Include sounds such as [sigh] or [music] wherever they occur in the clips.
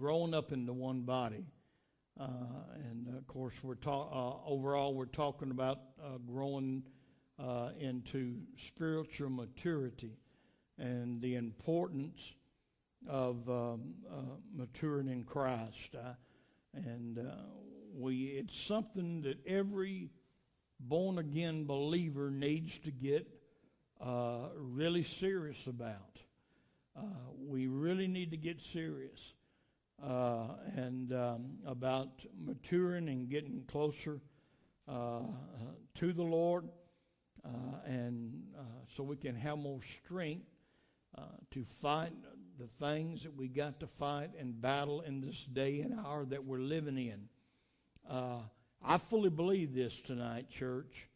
growing up into one body. Uh, and of course, we're uh, overall we're talking about uh, growing uh, into spiritual maturity and the importance of um, uh, maturing in Christ. Uh, and we it's something that every born again believer needs to get really serious about. we really need to get serious uh, and um, about maturing and getting closer uh, to the Lord, uh, and uh, so we can have more strength uh, to fight the things that we got to fight and battle in this day and hour that we're living in. I fully believe this tonight, church.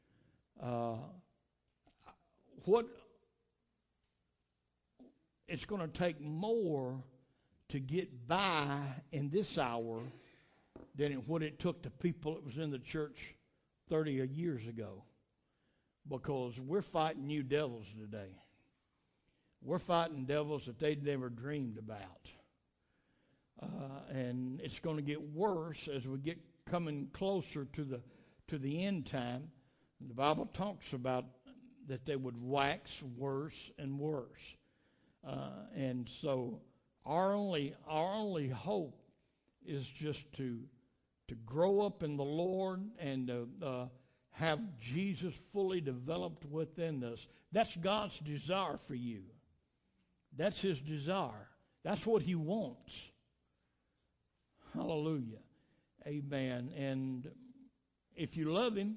what it's going to take more to get by in this hour than in what it took to people that was in the church 30 years ago because we're fighting new devils today. We're fighting devils that they'd never dreamed about. Uh, and it's going to get worse as we get coming closer to the to the end time. The Bible talks about that they would wax worse and worse. Uh, and so our only, our only hope is just to, to grow up in the Lord and uh, have Jesus fully developed within us. That's God's desire for you. That's His desire. That's what He wants. Hallelujah. Amen. And if you love Him,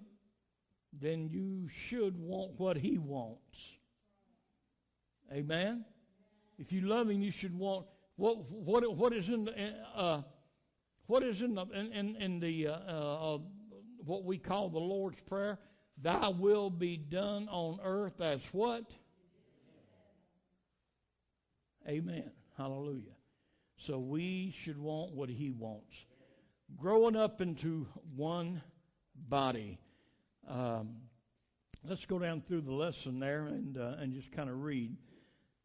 then you should want what He wants. Amen. If you love Him, you should want what, what, what is in the, uh, what is in the, in, in, the, uh, uh, what we call the Lord's Prayer? Thy will be done on earth as what? Amen. Hallelujah. So we should want what he wants. Growing up into one body. Um, let's go down through the lesson there and, uh, and just kind of read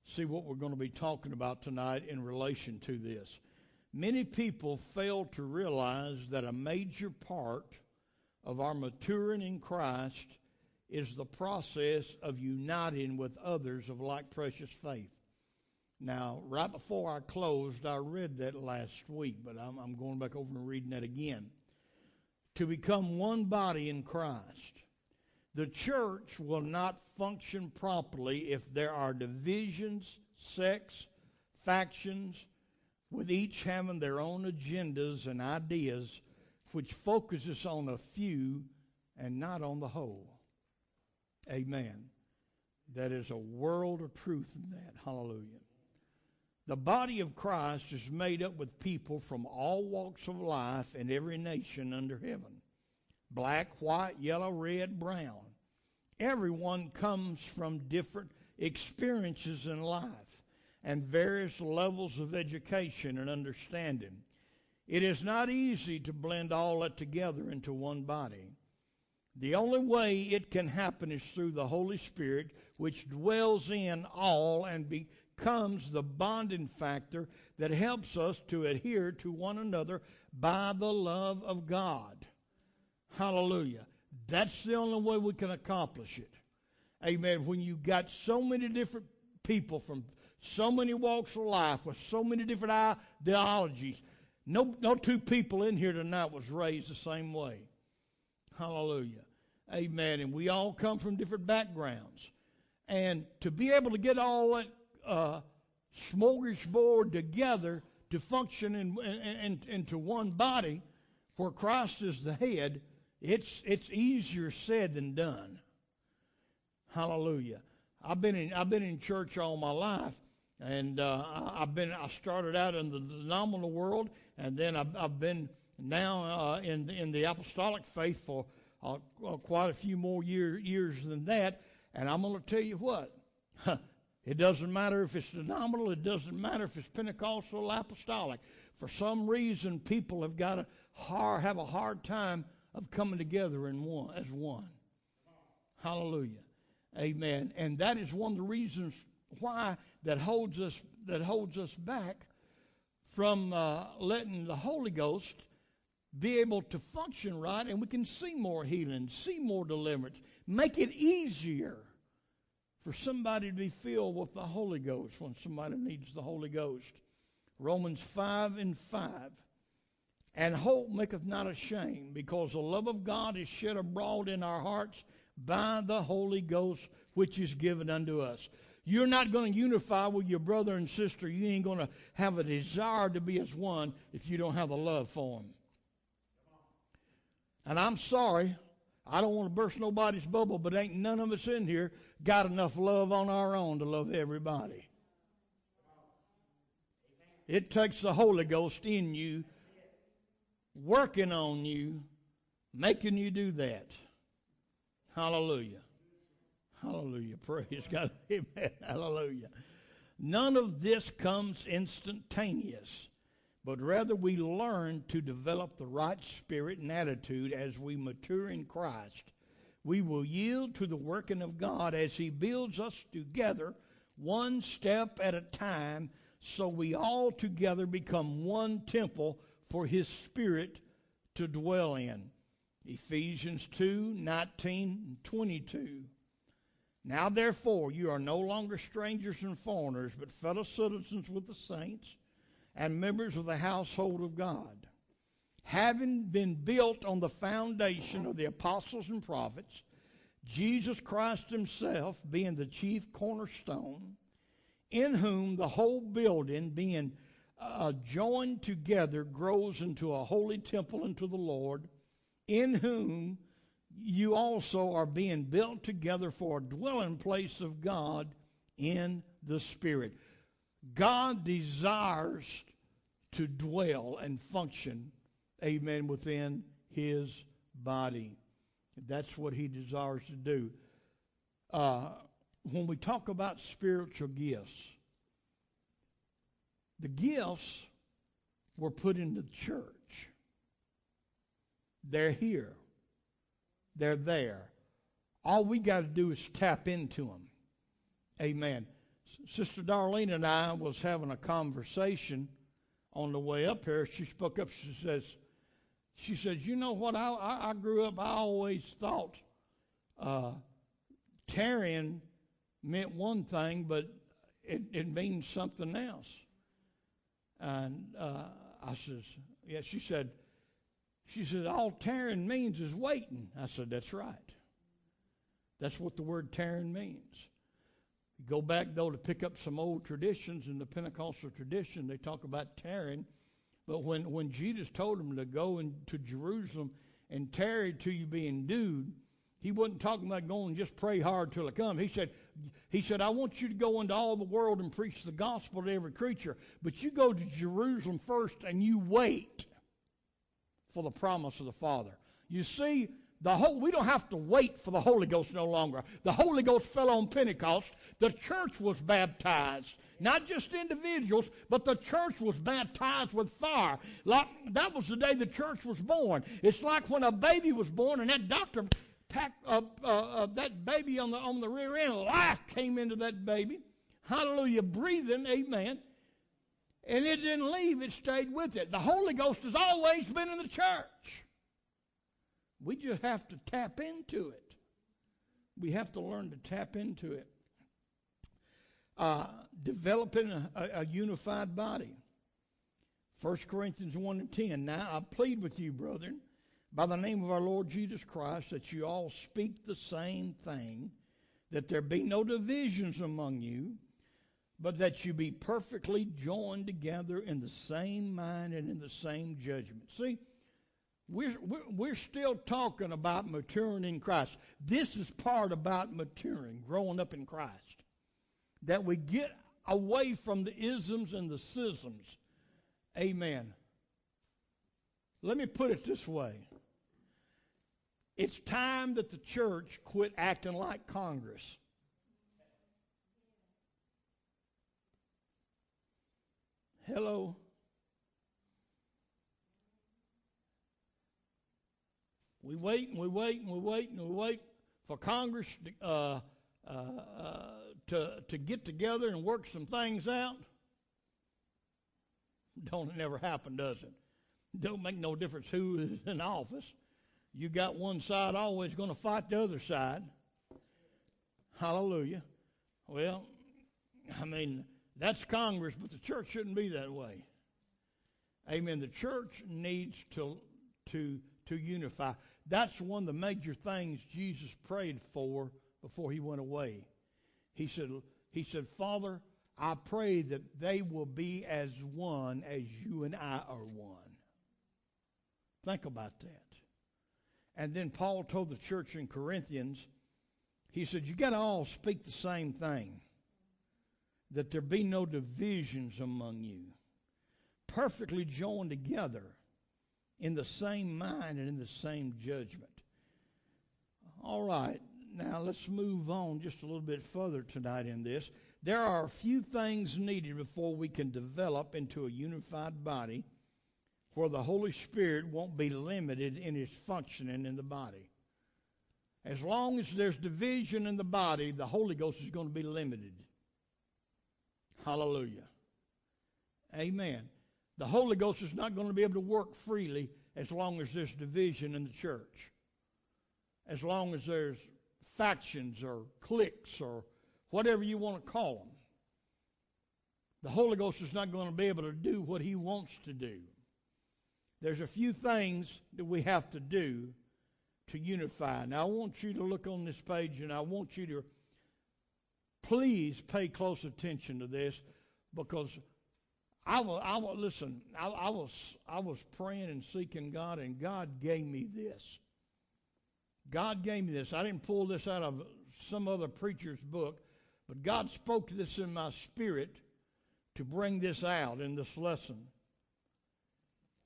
see what we're going to be talking about tonight in relation to this. Many people fail to realize that a major part of our maturing in Christ is the process of uniting with others of like precious faith. Now, right before I closed, I read that last week, but I'm, I'm going back over and reading that again. To become one body in Christ the church will not function properly if there are divisions, sects, factions, with each having their own agendas and ideas, which focuses on a few and not on the whole. Amen. That is a world of truth in that. Hallelujah. The body of Christ is made up with people from all walks of life in every nation under heaven black, white, yellow, red, brown. Everyone comes from different experiences in life and various levels of education and understanding. It is not easy to blend all that together into one body. The only way it can happen is through the Holy Spirit, which dwells in all and becomes the bonding factor that helps us to adhere to one another by the love of God. Hallelujah. That's the only way we can accomplish it. Amen. When you got so many different people from so many walks of life with so many different ideologies, no, no two people in here tonight was raised the same way. Hallelujah. Amen. And we all come from different backgrounds. And to be able to get all that uh, smorgasbord together to function in, in, in, into one body where Christ is the head, it's, it's easier said than done. Hallelujah. I've been in, I've been in church all my life, and uh, I've been I started out in the, nominal world, and then I've, I've been now uh, in in the apostolic faith for uh, quite a few more year, years than that. And I'm going to tell you what, it doesn't matter if it's nominal, it doesn't matter if it's Pentecostal, apostolic. For some reason, people have got hard have a hard time of coming together in one as one. Hallelujah. Amen. And that is one of the reasons why that holds us that holds us back from uh, letting the Holy Ghost be able to function right, and we can see more healing, see more deliverance, make it easier for somebody to be filled with the Holy Ghost when somebody needs the Holy Ghost. Romans 5 and 5. And hope maketh not ashamed, because the love of God is shed abroad in our hearts by the Holy Ghost, which is given unto us. You're not going to unify with your brother and sister. You ain't going to have a desire to be as one if you don't have a love for them. And I'm sorry, I don't want to burst nobody's bubble, but ain't none of us in here got enough love on our own to love everybody. It takes the Holy Ghost in you, working on you, making you do that. Hallelujah. Hallelujah. [laughs] Praise God. Amen. Hallelujah. None of this comes instantaneous, but rather we learn to develop the right spirit and attitude as we mature in Christ. We will yield to the working of God as He builds us together one step at a time so we all together become one temple for His Spirit to dwell in. Ephesians 2 19 and 22. Now, therefore, you are no longer strangers and foreigners, but fellow citizens with the saints and members of the household of God, having been built on the foundation of the apostles and prophets, Jesus Christ Himself being the chief cornerstone, in whom the whole building, being uh, joined together, grows into a holy temple unto the Lord, in whom you also are being built together for a dwelling place of God in the Spirit. God desires to dwell and function, amen, within his body. That's what he desires to do. Uh, when we talk about spiritual gifts, the gifts were put into the church. They're here. They're there. All we got to do is tap into them. Amen. Sister Darlene and I was having a conversation on the way up here. She spoke up. She says, "She says, you know what? I I, I grew up. I always thought uh, meant one thing, but it, it means something else." And uh, I says, "Yeah." She said, she said, All tarrying means is waiting. I said, That's right. That's what the word tarrying means. You go back, though, to pick up some old traditions in the Pentecostal tradition, they talk about tarrying. But when, when Jesus told them to go into Jerusalem and tarry till you be endued, he wasn't talking about going just pray hard till it comes. He said, he said, I want you to go into all the world and preach the gospel to every creature, but you go to Jerusalem first and you wait for the promise of the Father. You see, the whole, we don't have to wait for the Holy Ghost no longer. The Holy Ghost fell on Pentecost. The church was baptized. Not just individuals, but the church was baptized with fire. Like, that was the day the church was born. It's like when a baby was born and that doctor packed up uh, uh, that baby on the, on the rear end. Life came into that baby. Hallelujah. Breathing. Amen. And it didn't leave, it stayed with it. The Holy Ghost has always been in the church. We just have to tap into it. We have to learn to tap into it. Uh, developing a, a, unified body. 1 Corinthians 1 and 10. Now I plead with you, brethren, by the name of our Lord Jesus Christ, that you all speak the same thing, that there be no divisions among you but that you be perfectly joined together in the same mind and in the same judgment. See, we're, we're, still talking about maturing in Christ. This is part about maturing, growing up in Christ. That we get away from the isms and the schisms. Amen. Let me put it this way it's time that the church quit acting like Congress. Hello. We wait and we wait and we wait and we wait for Congress to, uh, uh, uh, to, to get together and work some things out. Don't it never happen, does it? Don't make no difference who is in office. You got one side always going to fight the other side. Hallelujah. Well, I mean, that's Congress, but the church shouldn't be that way. Amen. The church needs to to to unify. That's one of the major things Jesus prayed for before he went away. He said, he said, Father, I pray that they will be as one as you and I are one. Think about that. And then Paul told the church in Corinthians, he said, You got to all speak the same thing, that there be no divisions among you, perfectly joined together in the same mind and in the same judgment. All right, now let's move on just a little bit further tonight in this. There are a few things needed before we can develop into a unified body where the Holy Spirit won't be limited in his functioning in the body. As long as there's division in the body, the Holy Ghost is going to be limited. Hallelujah. Amen. The Holy Ghost is not going to be able to work freely as long as there's division in the church. As long as there's factions or cliques or whatever you want to call them. The Holy Ghost is not going to be able to do what He wants to do. There's a few things that we have to do to unify. Now, I want you to look on this page and I want you to please pay close attention to this because I will, I will listen, I, I, was, I was praying and seeking God, and God gave me this. God gave me this. I didn't pull this out of some other preacher's book, but God spoke this in my spirit to bring this out in this lesson.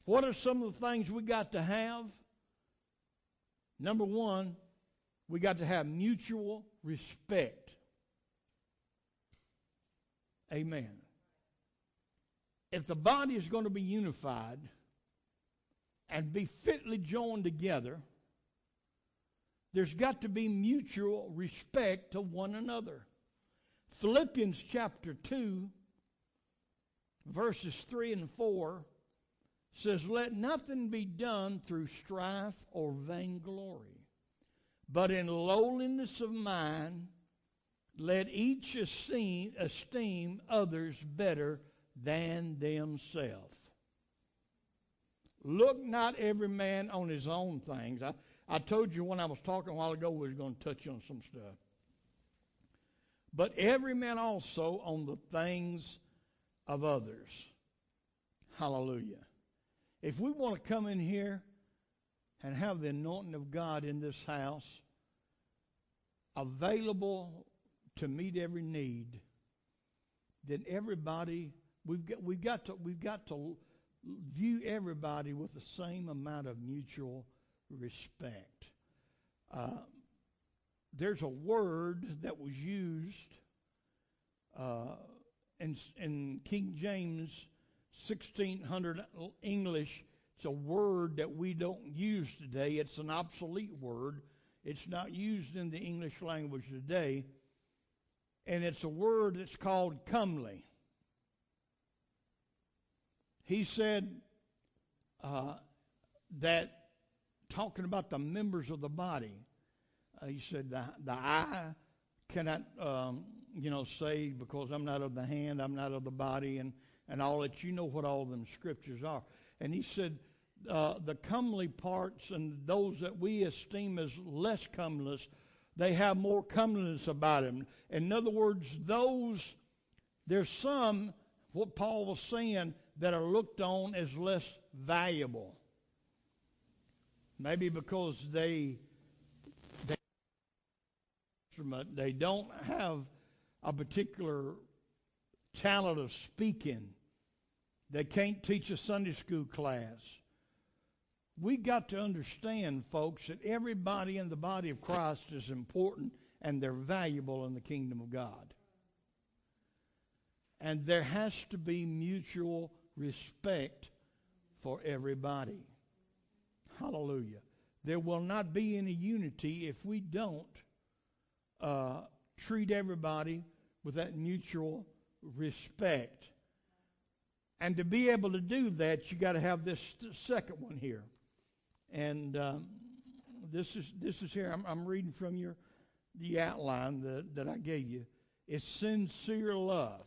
What are some of the things we got to have? Number one, we got to have mutual respect. Amen. If the body is going to be unified and be fitly joined together, there's got to be mutual respect to one another. Philippians chapter 2, verses 3 and 4 says, Let nothing be done through strife or vainglory, but in lowliness of mind, let each esteem, esteem others better than themselves. Look not every man on his own things. I, I told you when I was talking a while ago we was going to touch on some stuff. But every man also on the things of others. Hallelujah. If we want to come in here and have the anointing of God in this house available to meet every need, then everybody we've got we've got to we've got to view everybody with the same amount of mutual respect. Uh, there's a word that was used uh, in, in King James 1600 English. It's a word that we don't use today. It's an obsolete word. It's not used in the English language today. And it's a word that's called comely. He said uh, that talking about the members of the body, uh, he said the, the eye cannot, um, you know, say because I'm not of the hand, I'm not of the body, and, and all that. You know what all them scriptures are. And he said uh, the comely parts and those that we esteem as less comeliness, they have more comeliness about them. In other words, those, there's some, what Paul was saying, that are looked on as less valuable. Maybe because they, they they don't have a particular talent of speaking. They can't teach a Sunday school class. We got to understand, folks, that everybody in the body of Christ is important and they're valuable in the kingdom of God. And there has to be mutual respect for everybody. Hallelujah. There will not be any unity if we don't uh, treat everybody with that mutual respect. And to be able to do that, you got to have this second one here. And um, this is this is here. I'm, I'm, reading from your the outline that, that I gave you. It's sincere love.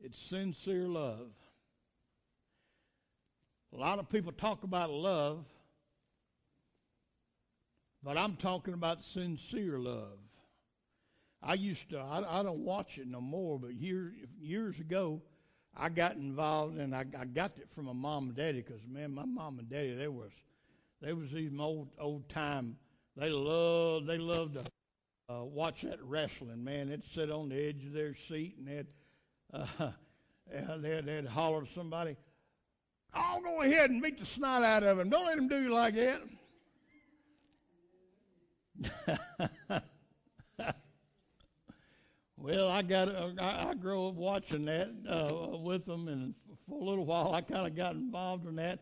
It's sincere love. A lot of people talk about love, but I'm talking about sincere love. I used to, I, I don't watch it no more, but years, years ago, I got involved and I, I got it from my mom and daddy because, man, my mom and daddy, they was, they was these old, old time, they loved, they loved to uh, watch that wrestling, man. They'd sit on the edge of their seat and they'd, uh, [laughs] they'd, they'd holler to somebody, I'll go ahead and beat the snot out of him. Don't let him do you like that. [laughs] well, I got I, I grew up watching that uh, with them, and for a little while I kind of got involved in that.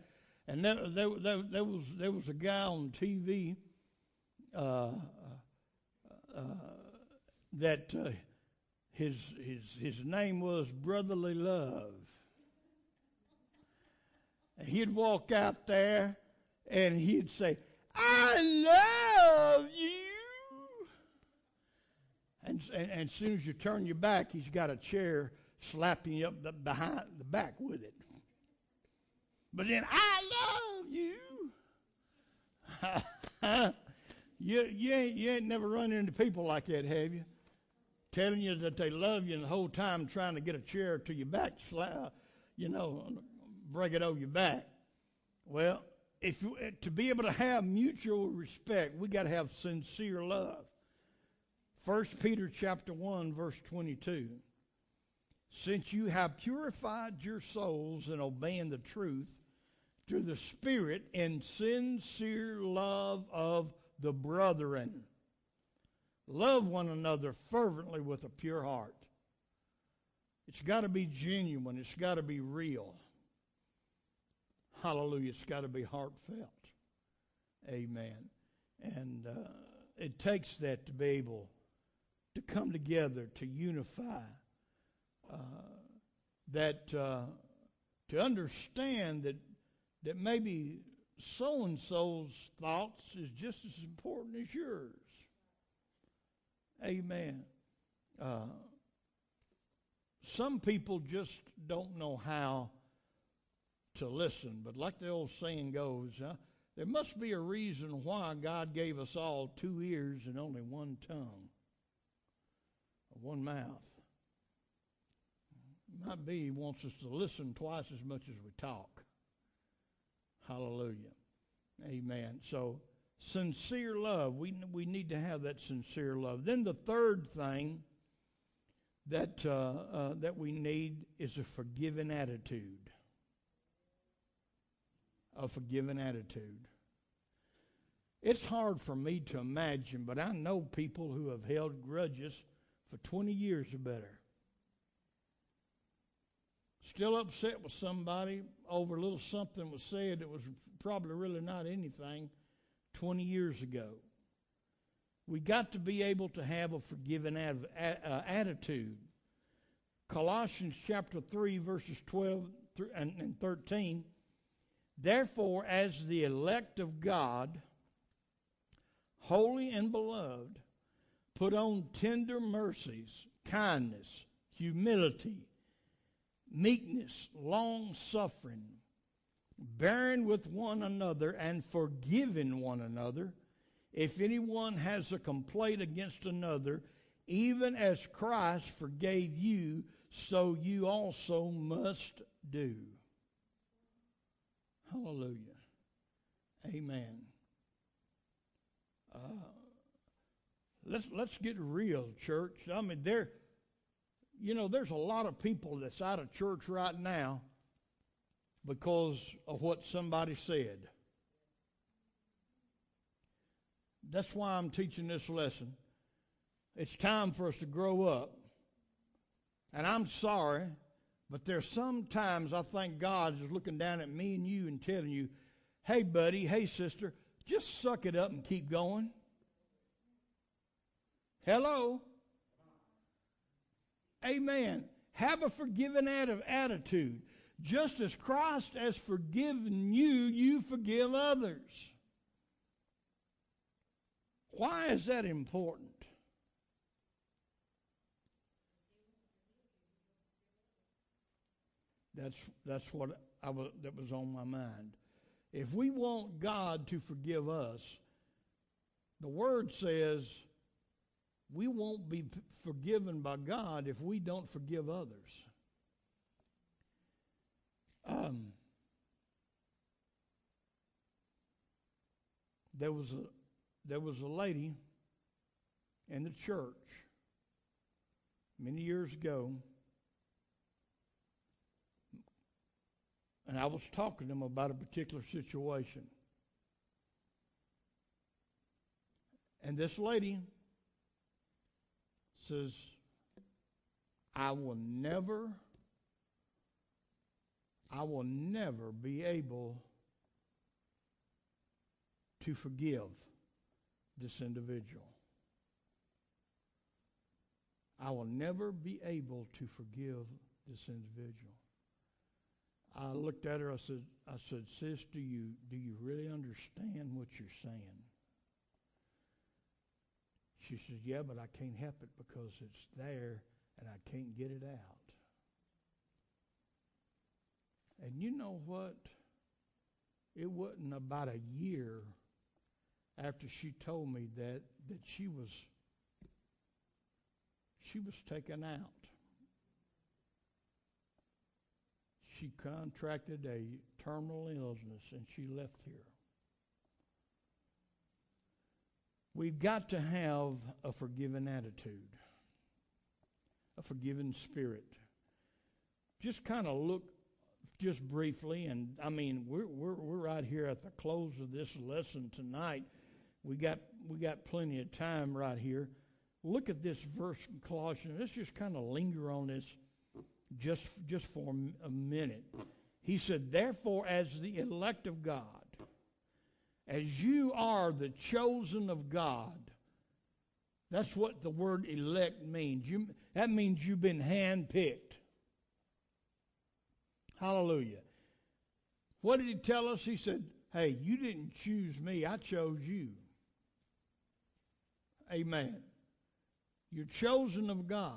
And there, there, there, there, was there was a guy on TV uh, uh, that uh, his his his name was Brotherly Love he'd walk out there and he'd say, I love you. And, and, and as soon as you turn your back, he's got a chair slapping you up the, behind the back with it. But then, I love you. [laughs] you, you, ain't, you ain't never run into people like that, have you? Telling you that they love you and the whole time trying to get a chair to your back, you know, break it over your back. Well, if you, to be able to have mutual respect, we got to have sincere love. First Peter chapter 1 verse 22. Since you have purified your souls in obeying the truth through the Spirit in sincere love of the brethren. Love one another fervently with a pure heart. It's got to be genuine. It's got to be real. Hallelujah. It's got to be heartfelt. Amen. And uh, it takes that to be able to come together, to unify, uh, that uh, to understand that that maybe so and so's thoughts is just as important as yours. Amen. Uh, some people just don't know how to listen. But like the old saying goes, uh, there must be a reason why God gave us all two ears and only one tongue, one mouth. Might be He wants us to listen twice as much as we talk. Hallelujah. Amen. So, sincere love. We, we need to have that sincere love. Then the third thing that, uh, uh, that we need is a forgiving attitude a forgiving attitude. It's hard for me to imagine, but I know people who have held grudges for 20 years or better. Still upset with somebody over a little something was said that was probably really not anything 20 years ago. We got to be able to have a forgiving ad, uh, attitude. Colossians chapter 3, verses 12 and 13 Therefore, as the elect of God, holy and beloved, put on tender mercies, kindness, humility, meekness, long suffering, bearing with one another and forgiving one another. If anyone has a complaint against another, even as Christ forgave you, so you also must do. Hallelujah. Amen. Uh, let's let's get real, church. I mean, there, you know, there's a lot of people that's out of church right now because of what somebody said. That's why I'm teaching this lesson. It's time for us to grow up. And I'm sorry but there's sometimes I think God is looking down at me and you and telling you, hey, buddy, hey, sister, just suck it up and keep going. Hello? Amen. Have a forgiving attitude. Just as Christ has forgiven you, you forgive others. Why is that important? That's, that's what I was, that was on my mind. If we want God to forgive us, the Word says we won't be forgiven by God if we don't forgive others. Um, there was a there was a lady in the church many years ago and I was talking to them about a particular situation. And this lady says, I will never, I will never be able to forgive this individual. I will never be able to forgive this individual. I looked at her. I said, "I said, sis, do you do you really understand what you're saying?" She said, "Yeah, but I can't help it because it's there and I can't get it out." And you know what? It wasn't about a year after she told me that that she was she was taken out. she contracted a terminal illness and she left here. We've got to have a forgiving attitude, a forgiving spirit. Just kind of look just briefly, and I mean, we're, we're, we're right here at the close of this lesson tonight. We got, we got plenty of time right here. Look at this verse in Colossians. Let's just kind of linger on this just, just for a minute. He said, Therefore, as the elect of God, as you are the chosen of God, that's what the word elect means. You, that means you've been handpicked. Hallelujah. What did he tell us? He said, Hey, you didn't choose me, I chose you. Amen. You're chosen of God.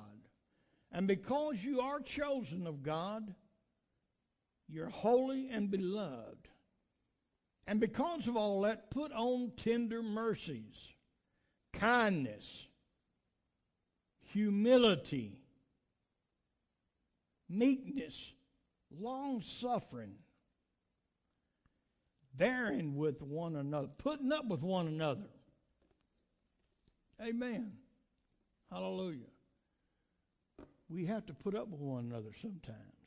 And because you are chosen of God, you're holy and beloved. And because of all that, put on tender mercies, kindness, humility, meekness, long suffering, bearing with one another, putting up with one another. Amen. Hallelujah we have to put up with one another sometimes.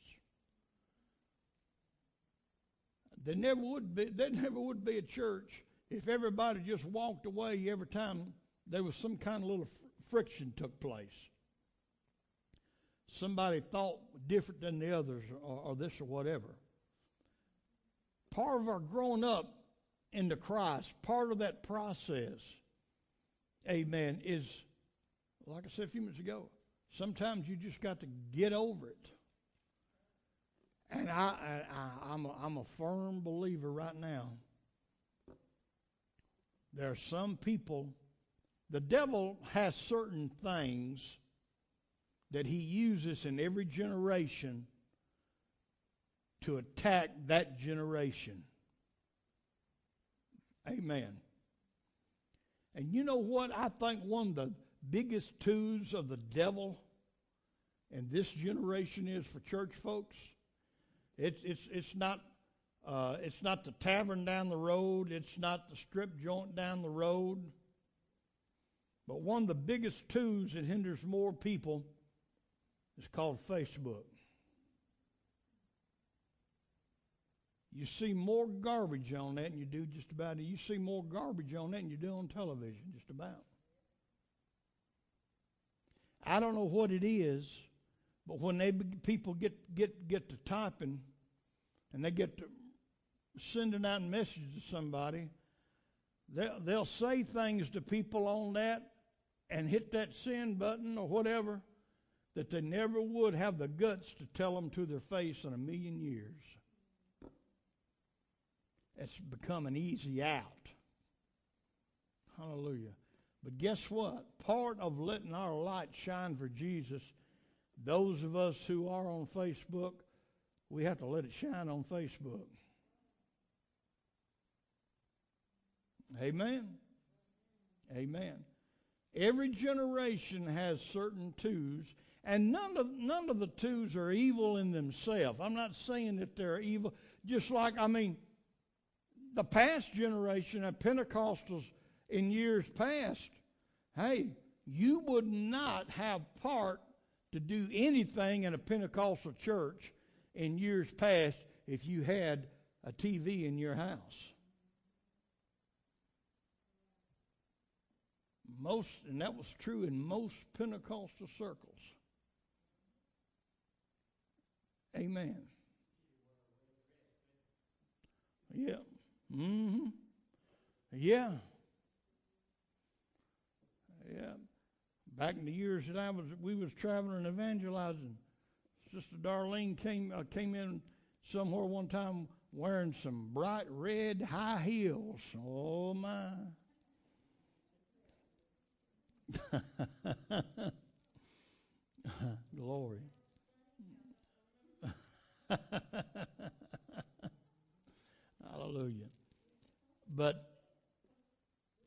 There never would be there never would be a church if everybody just walked away every time there was some kind of little fr- friction took place. Somebody thought different than the others, or, or this or whatever. Part of our growing up into Christ, part of that process, amen, is like I said a few minutes ago, Sometimes you just got to get over it. And I, I, am a, I'm a firm believer right now. There are some people, the devil has certain things that he uses in every generation to attack that generation. Amen. And you know what? I think one of the biggest tools of the devil and this generation is for church folks. It's it's it's not uh, it's not the tavern down the road. It's not the strip joint down the road. But one of the biggest tools that hinders more people is called Facebook. You see more garbage on that than you do just about. You see more garbage on that than you do on television, just about. I don't know what it is, but when they people get get get to typing, and they get to sending out messages to somebody, they'll, they'll say things to people on that, and hit that send button or whatever. that they never would have the guts to tell them to their face in a million years. It's become an easy out. Hallelujah. But guess what? Part of letting our light shine for Jesus, those of us who are on Facebook, we have to let it shine on Facebook. Amen. Amen. Every generation has certain twos, and none of none of the twos are evil in themselves. I'm not saying that they're evil. Just like I mean, the past generation of Pentecostals in years past, hey, you would not have part to do anything in a Pentecostal church in years past if you had a TV in your house. Most, and that was true in most Pentecostal circles. Amen. Yeah. Mm-hmm. Yeah. Back in the years that I was, we was traveling and evangelizing. Sister Darlene came uh, came in somewhere one time wearing some bright red high heels. Oh my! [laughs] Glory. [laughs] Hallelujah. But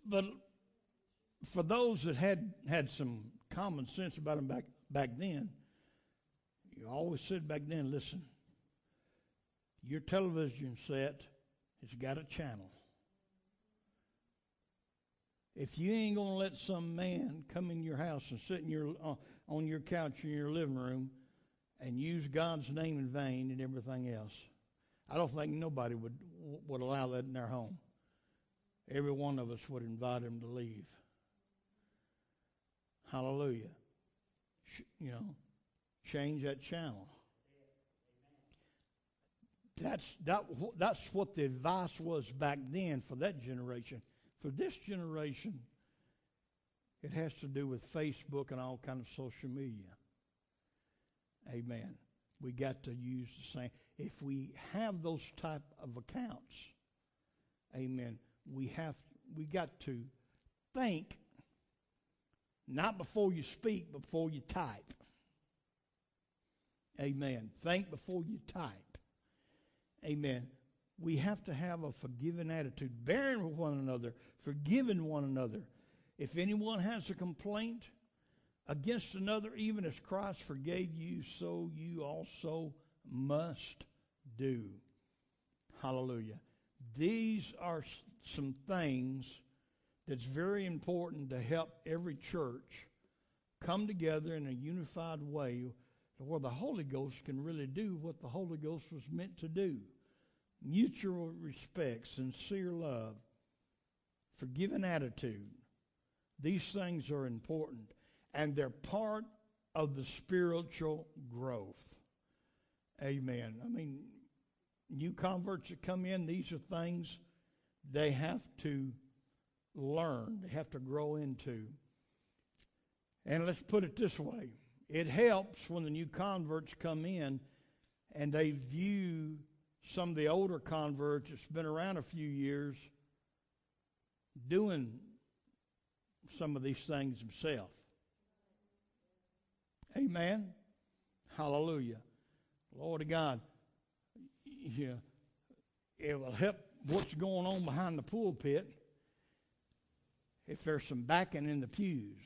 but for those that had had some common sense about them back back then, you always said back then, listen, your television set has got a channel. If you ain't to let some man come in your house and sit in your, uh, on your couch in your living room and use God's name in vain and everything else, I don't think nobody would, would allow that in their home. Every one of us would invite him to leave. Hallelujah. You know, change that channel. That's, that, that's what the advice was back then for that generation. For this generation, it has to do with Facebook and all kind of social media. Amen. We got to use the same. If we have those type of accounts, amen, we have we got to think not before you speak, but before you type. Amen. Think before you type. Amen. We have to have a forgiving attitude, bearing with one another, forgiving one another. If anyone has a complaint against another, even as Christ forgave you, so you also must do. Hallelujah. These are some things that's very important to help every church come together in a unified way where the Holy Ghost can really do what the Holy Ghost was meant to do mutual respect, sincere love, forgiving attitude. These things are important, and they're part of the spiritual growth. Amen. I mean, new converts that come in, these are things they have to learn, they have to grow into. And let's put it this way it helps when the new converts come in and they view some of the older converts that's been around a few years doing some of these things himself. Amen. Hallelujah. Lord God. Yeah. It will help what's going on behind the pulpit if there's some backing in the pews.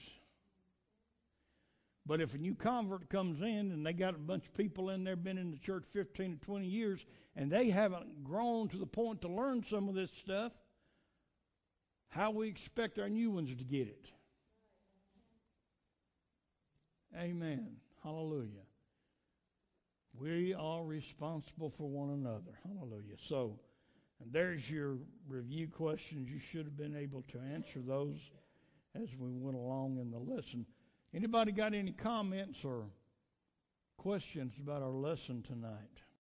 But if a new convert comes in and they got a bunch of people in there, been in the church 15 to 20 years, and they haven't grown to the point to learn some of this stuff, how we expect our new ones to get it? Amen. Hallelujah. We are responsible for one another. Hallelujah. So, and there's your review questions. You should have been able to answer those as we went along in the lesson. Anybody got any comments or questions about our lesson tonight?